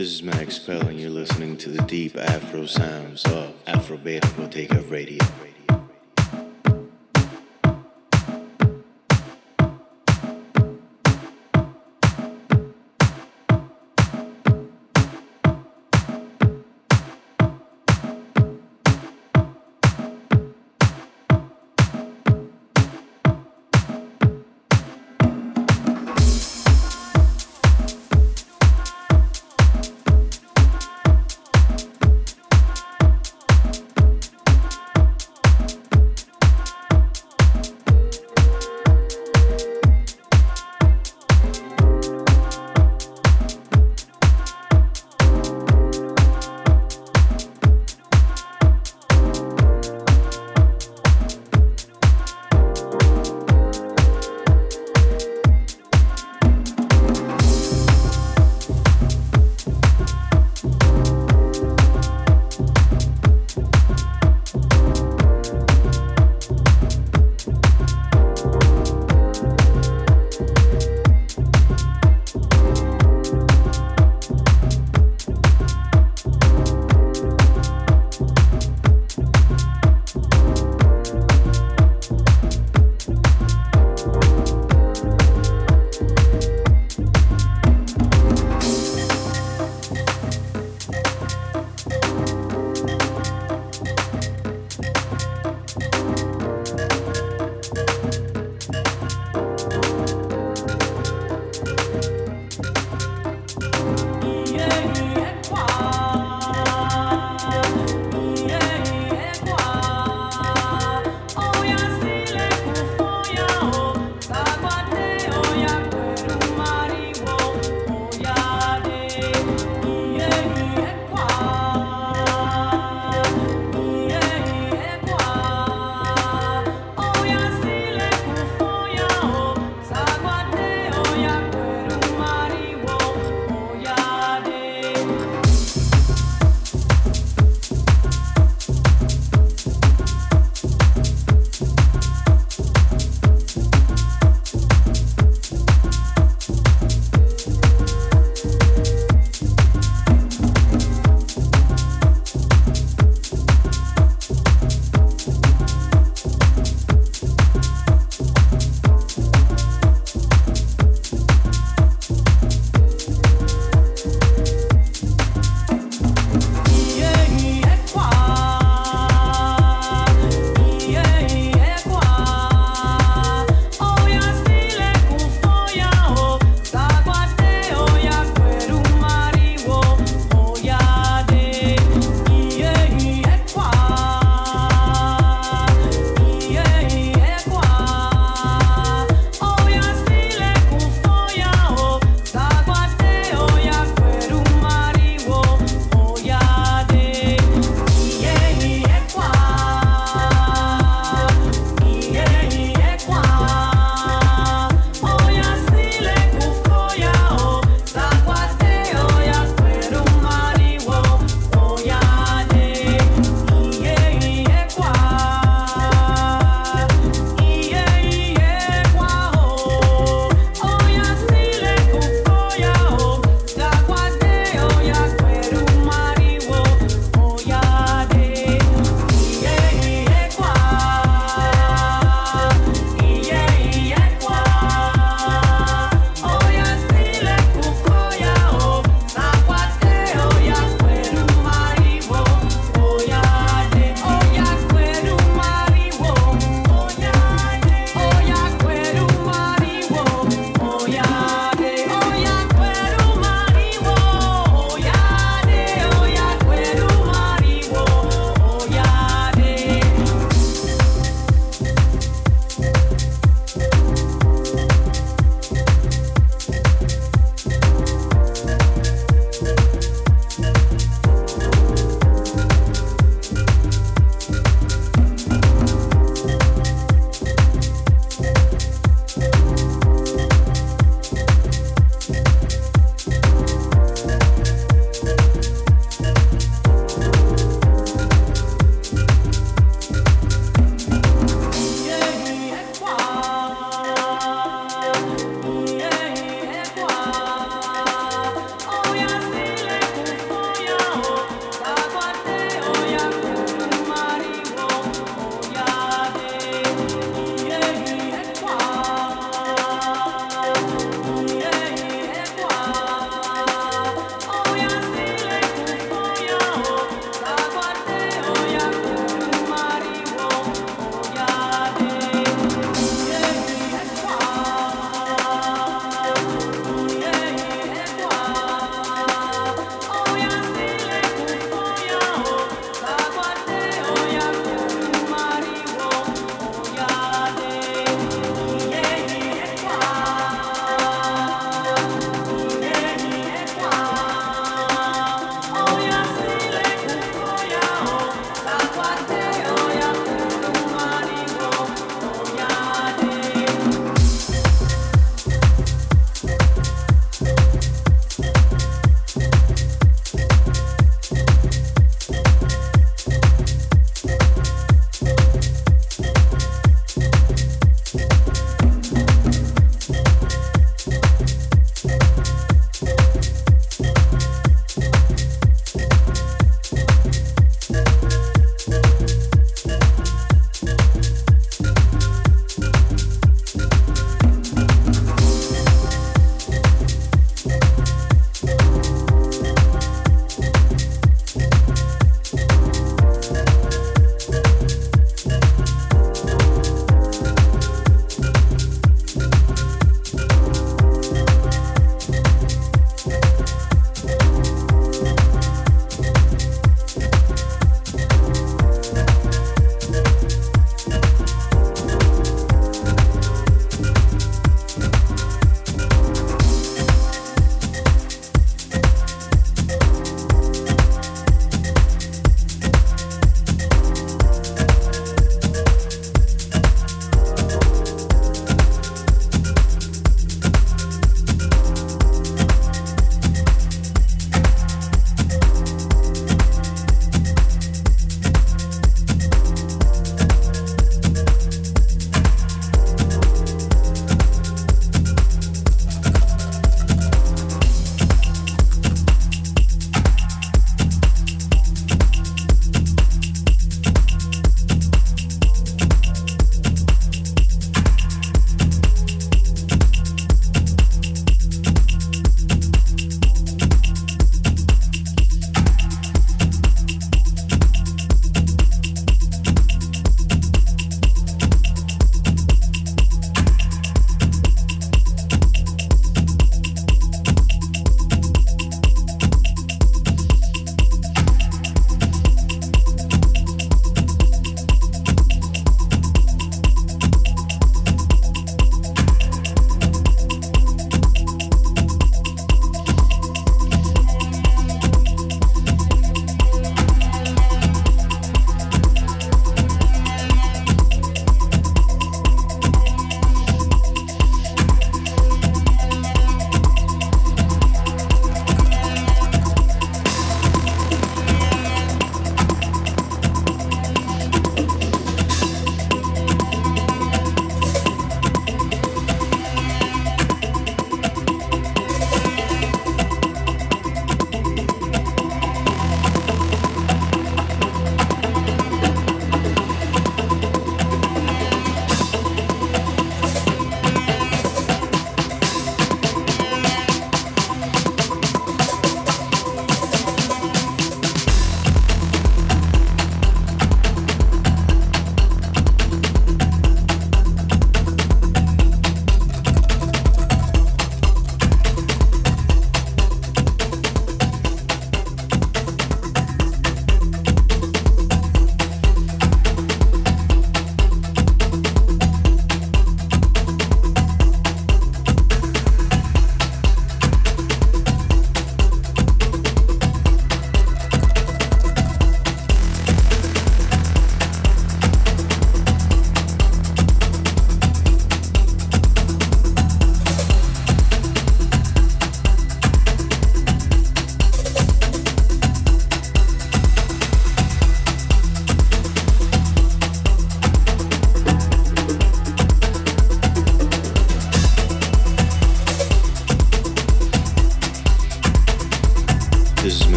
This is Max Pell, and you're listening to the deep Afro sounds of Afro Beta Bottega Radio.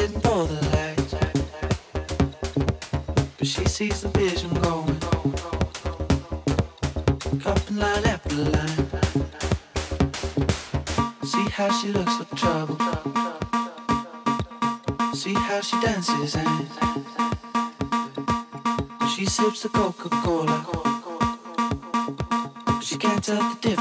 didn't the light. But she sees the vision going. Cupping line after line. See how she looks for trouble. See how she dances and she sips the Coca-Cola. She can't tell the difference.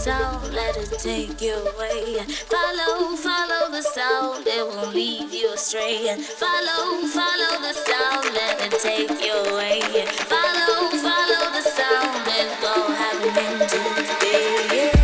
sound, let it take you away. Follow, follow the sound, it won't lead you astray. Follow, follow the sound, let it take you away. Follow, follow the sound, it won't happen today.